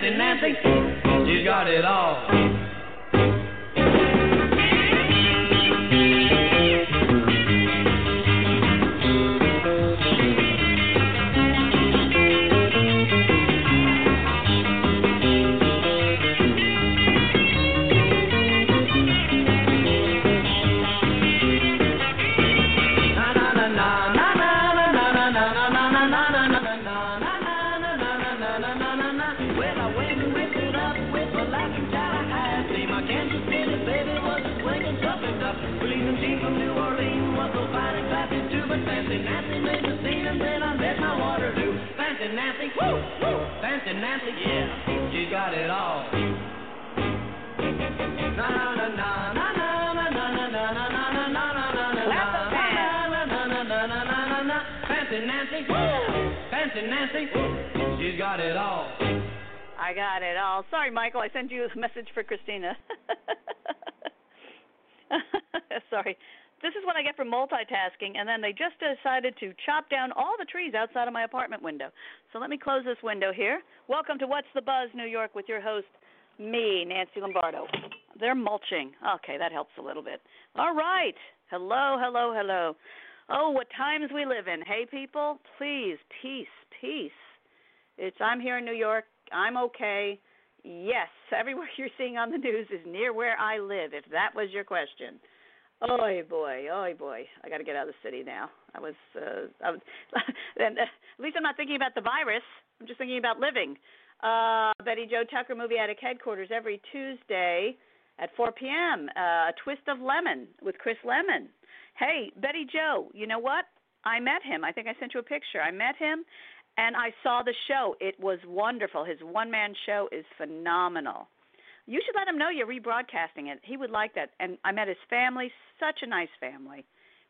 Fancy Nancy, you got it all. Sorry. This is what I get for multitasking, and then they just decided to chop down all the trees outside of my apartment window. So let me close this window here. Welcome to What's the Buzz New York with your host, me, Nancy Lombardo. They're mulching. Okay, that helps a little bit. All right. Hello, hello, hello. Oh, what times we live in. Hey, people, please, peace, peace. It's I'm here in New York. I'm okay. Yes, everywhere you're seeing on the news is near where I live. If that was your question. Oh boy, oh boy, I got to get out of the city now. I was, uh, I was, and uh, at least I'm not thinking about the virus. I'm just thinking about living. Uh, Betty Jo Tucker Movie Addict headquarters every Tuesday at 4 p.m. Uh, a twist of Lemmon with Chris Lemmon. Hey, Betty Jo, you know what? I met him. I think I sent you a picture. I met him, and I saw the show. It was wonderful. His one man show is phenomenal. You should let him know you're rebroadcasting it. He would like that. And I met his family, such a nice family.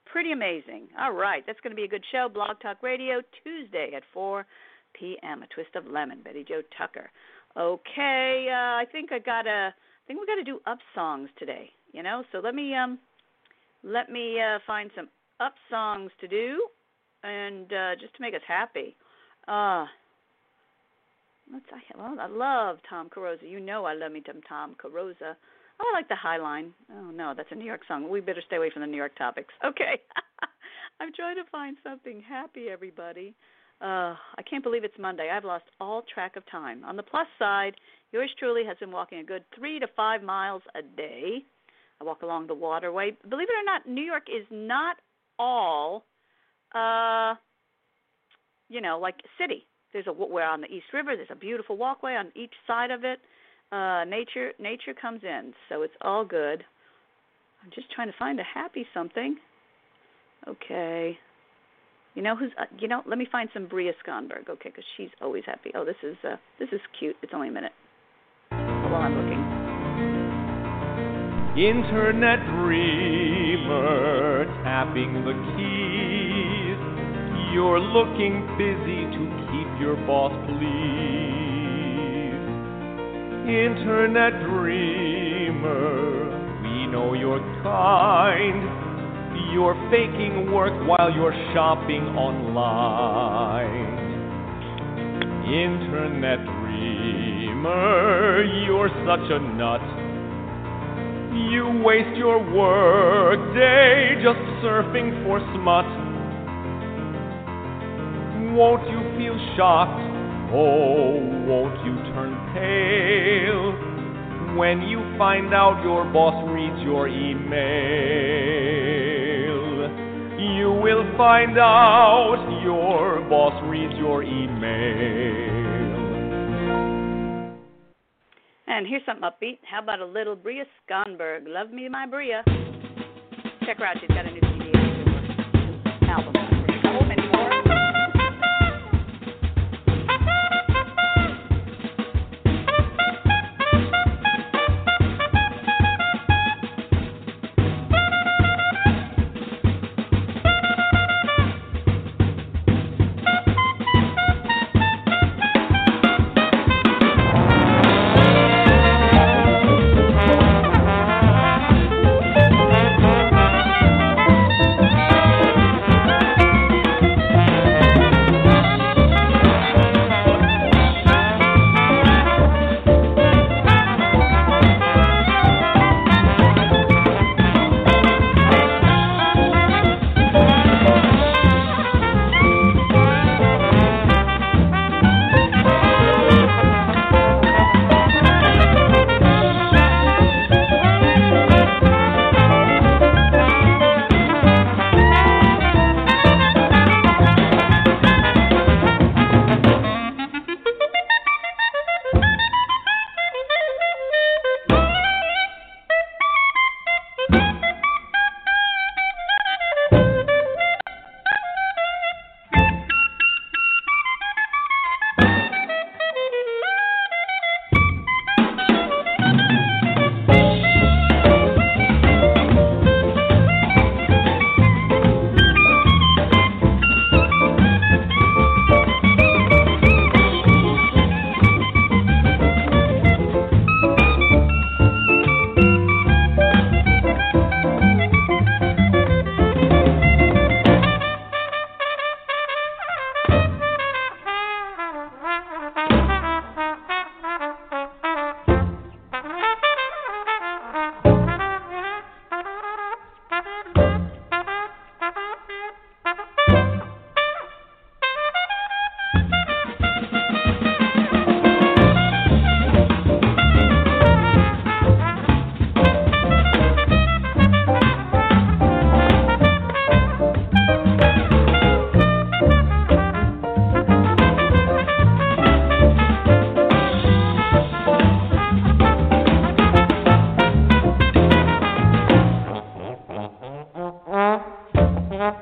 Pretty amazing. All right, that's going to be a good show. Blog Talk Radio, Tuesday at 4 p.m. A twist of Lemmon, Betty Jo Tucker. Okay, uh, I think I got to. I think we got to do up songs today. You know, so let me um, let me uh, find some up songs to do, and uh, just to make us happy. Uh, let's. I, well, I love Tom Carosa. You know, I love me some Tom Carosa. Oh, I like the High Line. Oh no, that's a New York song. We better stay away from the New York topics. Okay, I'm trying to find something happy, everybody. Uh, I can't believe it's Monday. I've lost all track of time. On the plus side, yours truly has been walking a good three to five miles a day. I walk along the waterway. Believe it or not, New York is not all, uh, you know, like city. There's a we're on the East River. There's a beautiful walkway on each side of it. Uh, nature nature comes in, so it's all good. I'm just trying to find a happy something. Okay. You know who's? Uh, you know, let me find some Bria Skonberg. Okay, because she's always happy. Oh, this is uh, this is cute. It's only a minute. While I'm looking. Internet dreamer tapping the keys. You're looking busy to keep your boss pleased. Internet dreamer, we know you're kind. You're faking work while you're shopping online. Internet dreamer, you're such a nut. You waste your work day just surfing for smut. Won't you feel shocked? Oh, won't you turn pale when you find out your boss reads your email? You will find out your boss reads your email. And here's something upbeat. How about a little Bria Skonberg? Love me, my Bria. Check her out. She's got a new CD album.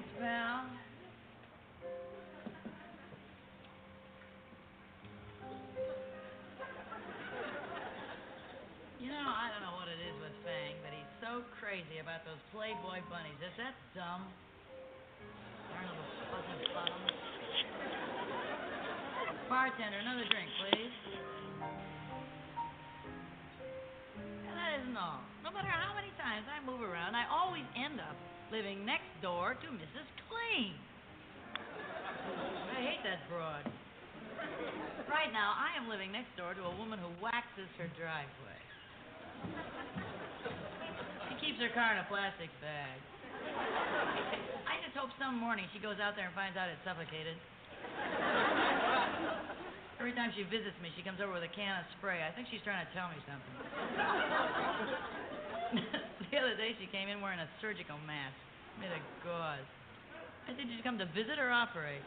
Thanks, pal. You know, I don't know what it is with Fang, but he's so crazy about those Playboy bunnies. Is that dumb? Darn little fucking bottom. Bartender, another drink, please. And that isn't all. No matter how many times I move around, I always end up living next door to Mrs. Clean. I hate that broad. Right now, I am living next door to a woman who waxes her driveway. She keeps her car in a plastic bag. I just hope some morning she goes out there and finds out it's suffocated. Every time she visits me, she comes over with a can of spray. I think she's trying to tell me something. The she came in wearing a surgical mask made of gauze. I said, Did you come to visit or operate?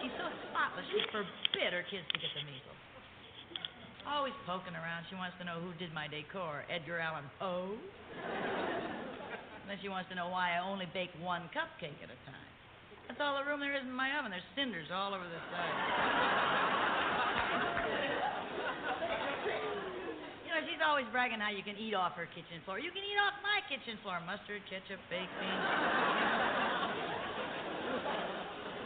She's so spotless, she forbid her kids to get the measles. Always poking around. She wants to know who did my decor, Edgar Allan Poe. And then she wants to know why I only bake one cupcake at a time. That's all the room there is in my oven. There's cinders all over the side. You know, she's always bragging how you can eat off her kitchen floor. You can eat off my kitchen floor. Mustard, ketchup, baked beans.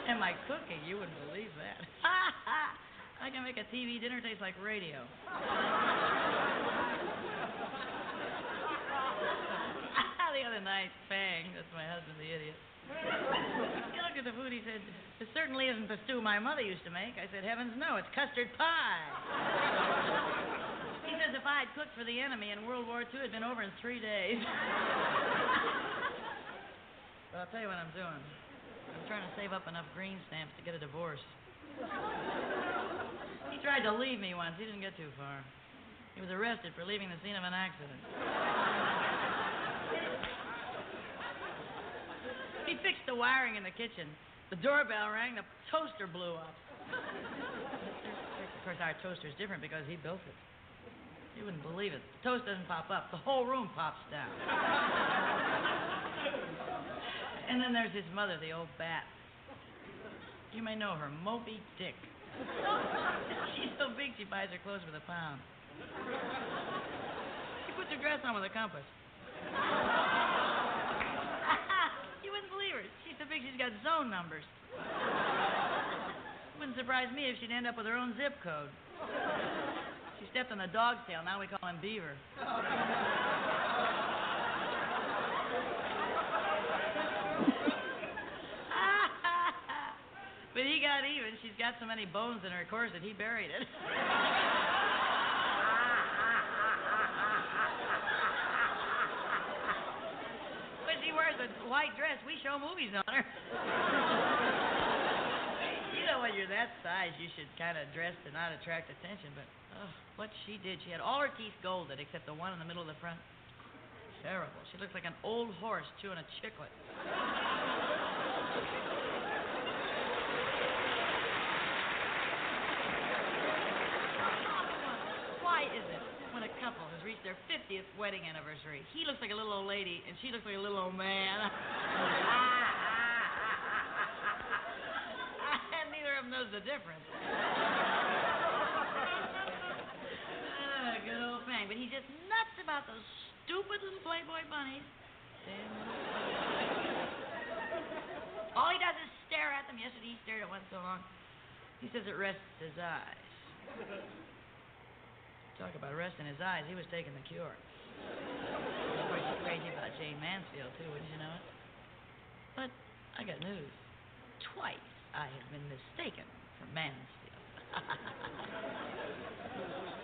and my cooking, you wouldn't believe that. I can make a TV dinner taste like radio. the other night, Fang, that's my husband, the idiot. He looked at the food. He said, "This certainly isn't the stew my mother used to make." I said, "Heavens no, it's custard pie." If I had cooked for the enemy in World War II, it'd been over in three days. but I'll tell you what I'm doing. I'm trying to save up enough green stamps to get a divorce. He tried to leave me once. He didn't get too far. He was arrested for leaving the scene of an accident. He fixed the wiring in the kitchen. The doorbell rang, the toaster blew up. Of course, our toaster's different because he built it. You wouldn't believe it. The toast doesn't pop up, the whole room pops down. and then there's his mother, the old bat. You may know her, Moby Dick. She's so big she buys her clothes with a pound. She puts her dress on with a compass. you wouldn't believe her. She's so big she's got zone numbers. Wouldn't surprise me if she'd end up with her own zip code. She stepped on a dog's tail. Now we call him Beaver. but he got even. She's got so many bones in her corset, he buried it. when she wears a white dress, we show movies on her. you know, when you're that size, you should kind of dress to not attract attention. But oh, what she did, she had all her teeth golded except the one in the middle of the front. Terrible. She looks like an old horse chewing a chiclet. Why is it when a couple has reached their 50th wedding anniversary, he looks like a little old lady and she looks like a little old man? and ah, ah, ah, neither of them knows the difference. Ah, good old Fang. But he's just nuts about those stupid little Playboy bunnies. All he does is stare at them. Yesterday he stared at one so long. He says it rests his eyes. Talk about resting his eyes. He was taking the cure. Of course, he's crazy about Jayne Mansfield, too, wouldn't you know it? But I got news. Twice I have been mistaken for Mansfield.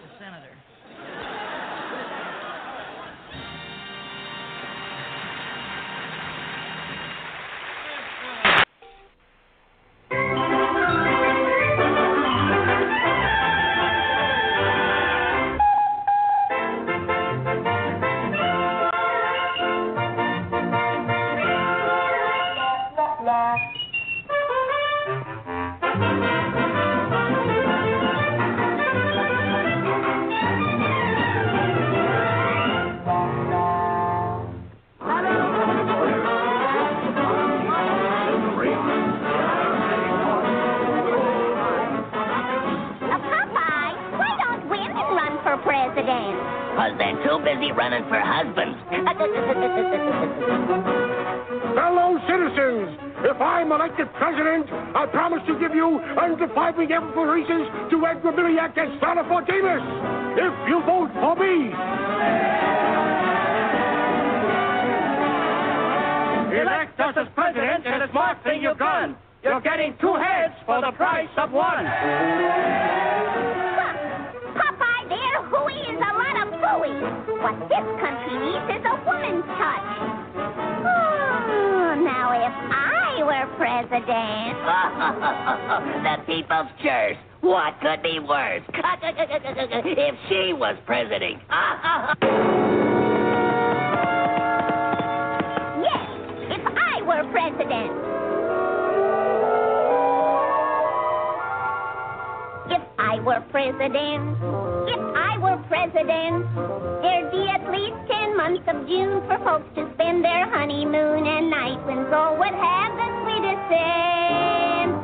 the senator. Undefined reparations to Edgar and Sala Fortinas. If you vote for me. Elect us as president, and the smart thing you've done. You're getting two heads for the price of one. Popeye there, hooey is a lot of fooey. What this country needs is a woman's touch. Were president. the people's church. What could be worse? if she was president. Yes, if I were president. If I were president, if I were president, there'd be at least ten months of June for folks to spend their honeymoon, and night winds all would have the president,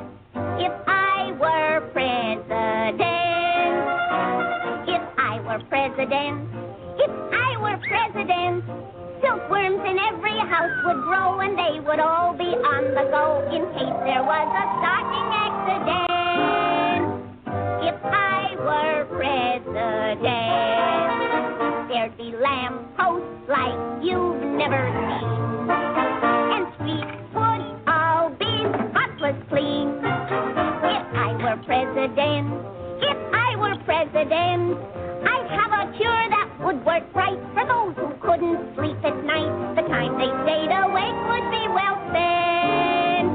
if I were president, if I were president, silkworms in every house would grow and they would all be on the go in case there was a stocking accident. If I were president, there'd be lamp posts like you've never seen, I'd have a cure that would work right for those who couldn't sleep at night. The time they stayed awake would be well spent.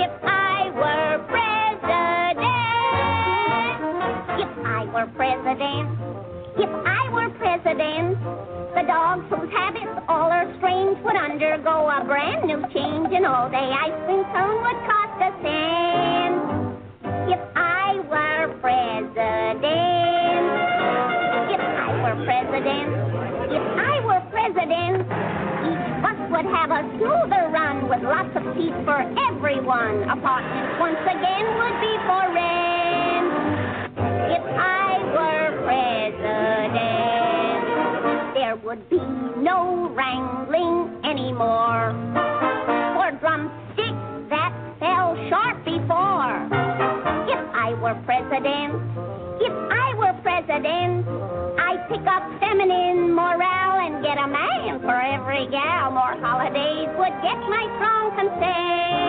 If I were president, if I were president, if I were president, the dogs whose habits all are strange would undergo a brand new change, and all day ice seats for everyone. Apartments once again would be for rent. If I were president, there would be no wrangling anymore. For drumsticks that fell short before. If I were president, if I were president, I'd pick up feminine morale and get a man for every gal. More holidays would get my strong consent.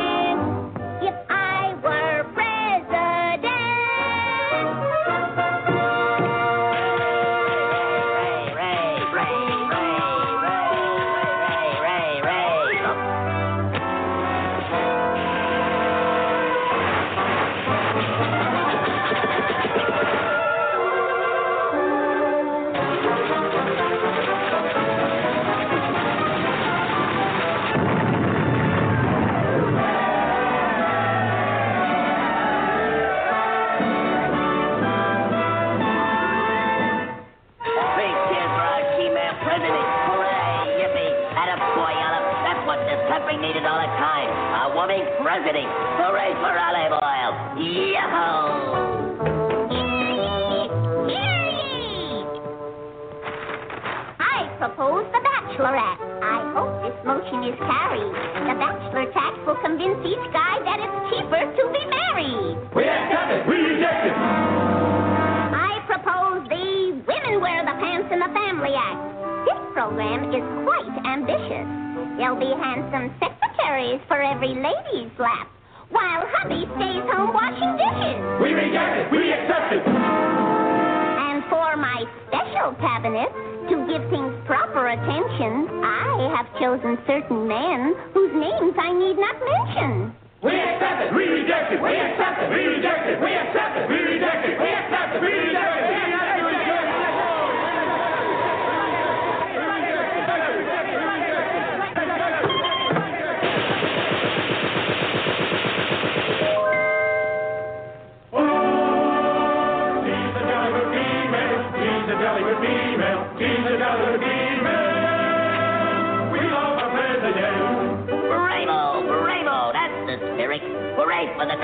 Attention, I have chosen certain men whose names I need not mention. We accept it. We reject it. We accept it. We reject it. We accept it. We reject it. We accept it. We reject it.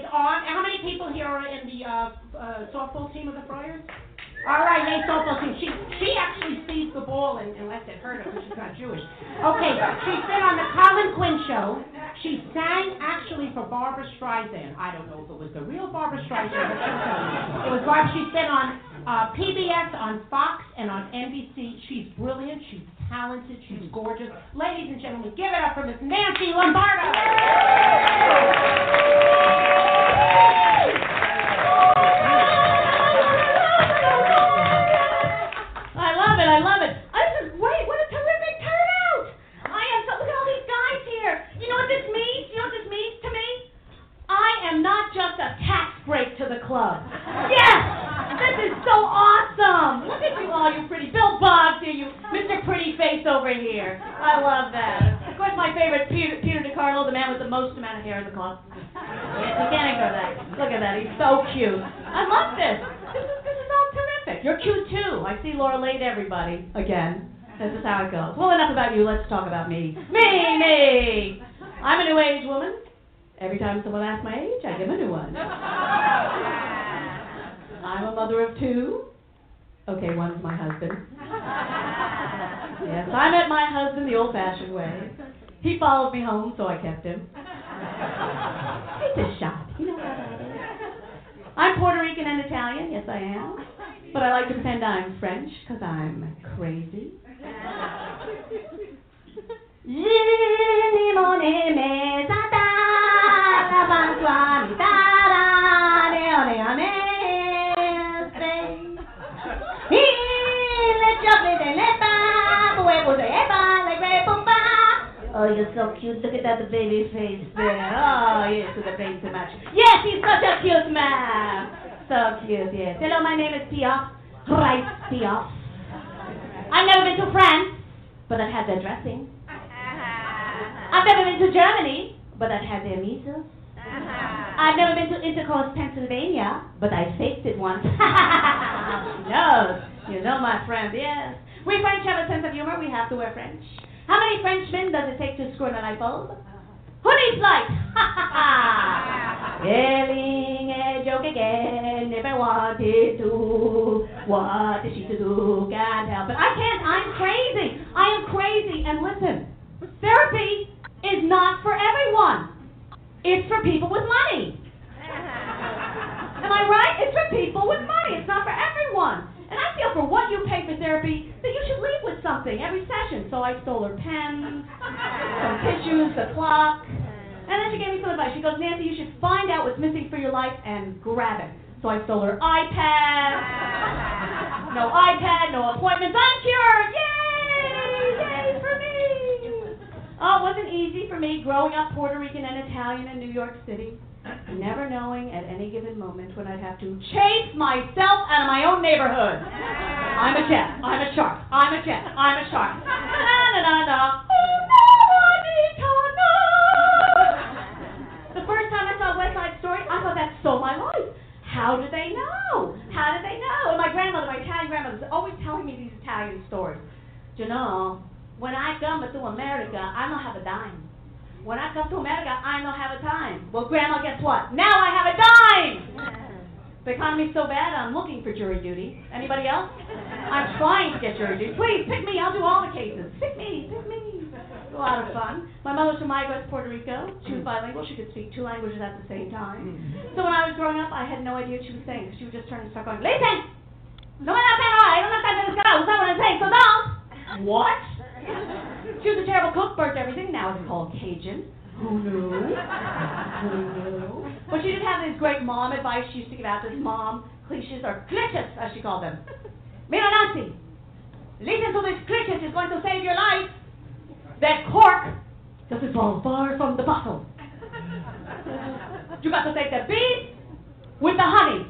is on. How many people here are in the uh, uh, softball team of the Friars? All right, Nate softball team. She she actually sees the ball and, and lets it hurt her because she's not Jewish. Okay, she's been on the Colin Quinn show. She sang actually for Barbara Streisand. I don't know if it was the real Barbara Streisand, but she'll tell you. It was Barbara. She's been on uh, PBS, on Fox, and on NBC. She's brilliant. She's talented. She's gorgeous. Ladies and gentlemen, give it up for Miss Nancy Lombardo. I laid everybody again. This is how it goes. Well, enough about you. Let's talk about me. Me, me. I'm a new age woman. Every time someone asks my age, I give a new one. I'm a mother of two. Okay, one's my husband. Yes, I met my husband the old-fashioned way. He followed me home, so I kept him. It's a shot. You know how. I'm Puerto Rican and Italian. Yes, I am. But I like to pretend I'm French because I'm crazy. Oh, you're so cute. Look at that baby face there. Oh, yes, with the face to match. Yes, he's such a cute man. So cute, yes. Hello, my name is Piaf. Right, Piaf. I've never been to France, but I've had their dressing. Uh-huh. I've never been to Germany, but I've had their measles. Uh-huh. I've never been to Intercourse, Pennsylvania, but I faked it once. no, you know my friend, yes. We French have a sense of humor, we have to wear French. How many Frenchmen does it take to screw in a light bulb? Who needs light? Telling a eh, joke again, I wanted to. What is she to do? Can't help it. I can't, I'm crazy. I am crazy. And listen, therapy is not for everyone. It's for people with money. Am I right? It's for people with money. It's not for everyone. And I feel for what you pay for therapy that you should leave with something every session. So I stole her pens, some tissues, the clock. And then she gave me some advice. She goes, Nancy, you should find out what's missing for your life and grab it. So I stole her iPad. No iPad, no appointments. I'm cured. Yay! Yay for me! Oh, it wasn't easy for me growing up Puerto Rican and Italian in New York City, never knowing at any given moment when I'd have to chase myself out of my own neighborhood. I'm a cat. I'm a shark. I'm a cat. I'm a shark. Na na na na. Come to America, I don't have a dime. When I come to America, I don't have a time. Well, Grandma, guess what? Now I have a dime! The economy's so bad, I'm looking for jury duty. Anybody else? I'm trying to get jury duty. Please, pick me. I'll do all the cases. Pick me. Pick me. It's a lot of fun. My mother's from Mayagüez, Puerto Rico. She was bilingual. She could speak two languages at the same time. Mm-hmm. So when I was growing up, I had no idea what she was saying. She would just turn and start going, Listen! No me la pena, I don't understand this guy. What's what I'm saying? So don't! What? She was a terrible cook, burnt everything. Now it's called Cajun. Who knew? Who knew? But she did have this great mom advice she used to give out. to This mom cliches or cliches, as she called them. Mira, Nancy, listen to this cliches. It's going to save your life. That cork doesn't fall far from the bottle. You got to take the bees with the honey.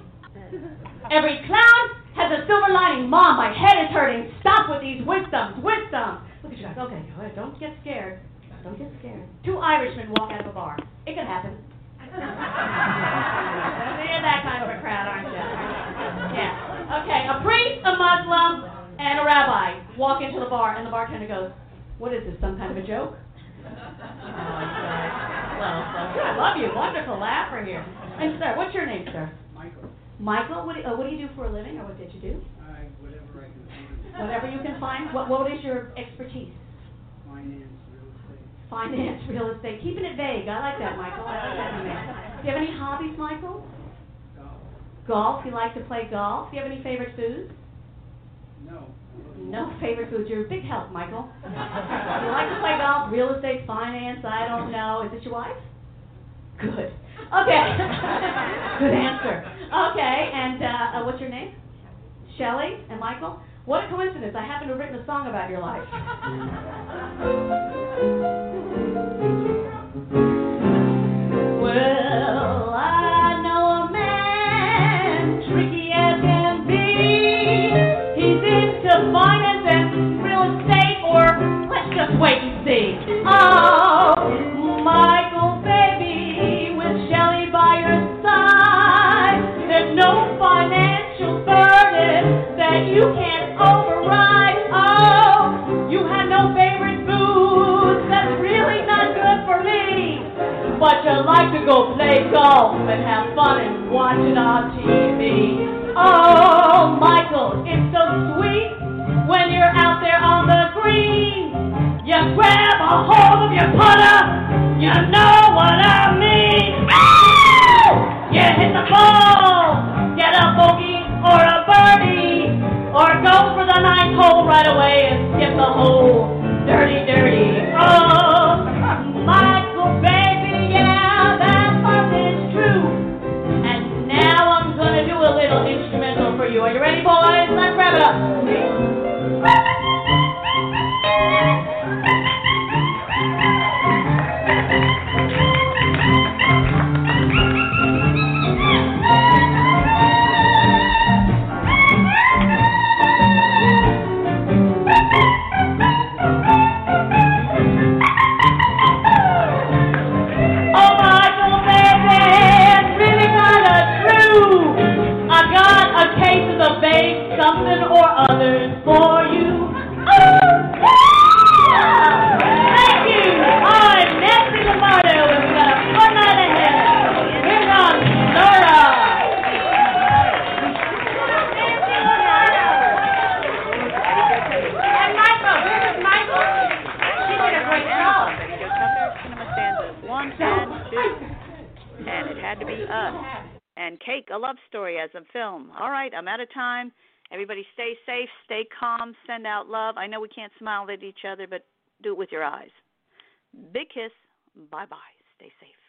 Every clown has a silver lining. Mom, my head is hurting. Stop with these wisdoms, wisdom. Look at you guys. Okay, all right, don't get scared. Don't get scared. Two Irishmen walk out of a bar. It could happen. You're that kind of a crowd, aren't you? Yeah. Okay, a priest, a Muslim, and a rabbi walk into the bar, and the bartender goes, "What is this? Some kind of a joke?" Oh, God. Well, so good. I love you. Wonderful laugher here. And sir, what's your name, sir? Michael, Michael. What do, uh, what do you do for a living, or what did you do? I, whatever I can find, Whatever you can find. What What is your expertise? Finance, real estate, Finance, real estate. Keeping it vague. I like that, Michael. I like that, man. Do you have any hobbies, Michael? golf. Golf. You like to play golf. Do you have any favorite foods? No. No favorite foods. You're a big help, Michael. you like to play golf, real estate, finance. I don't know. Is it your wife? Good. Okay. Good answer. Okay. And uh, uh, what's your name? Shelley and Michael. What a coincidence! I happen to have written a song about your life. Well, I know a man, tricky as can be. He's into finance and real estate, or let's just wait and see. Oh, Michael, baby, with by your side, there's no financial burden that you can't But you like to go play golf and have fun and watch it on TV. Oh, Michael, it's so sweet when you're out there on the green. You grab a hold of your putter, you know what I mean. You hit the ball, vague something or other for Cake, a love story as a film. All right, I'm out of time. Everybody stay safe, stay calm, send out love. I know we can't smile at each other, but do it with your eyes. Big kiss. Bye bye. Stay safe.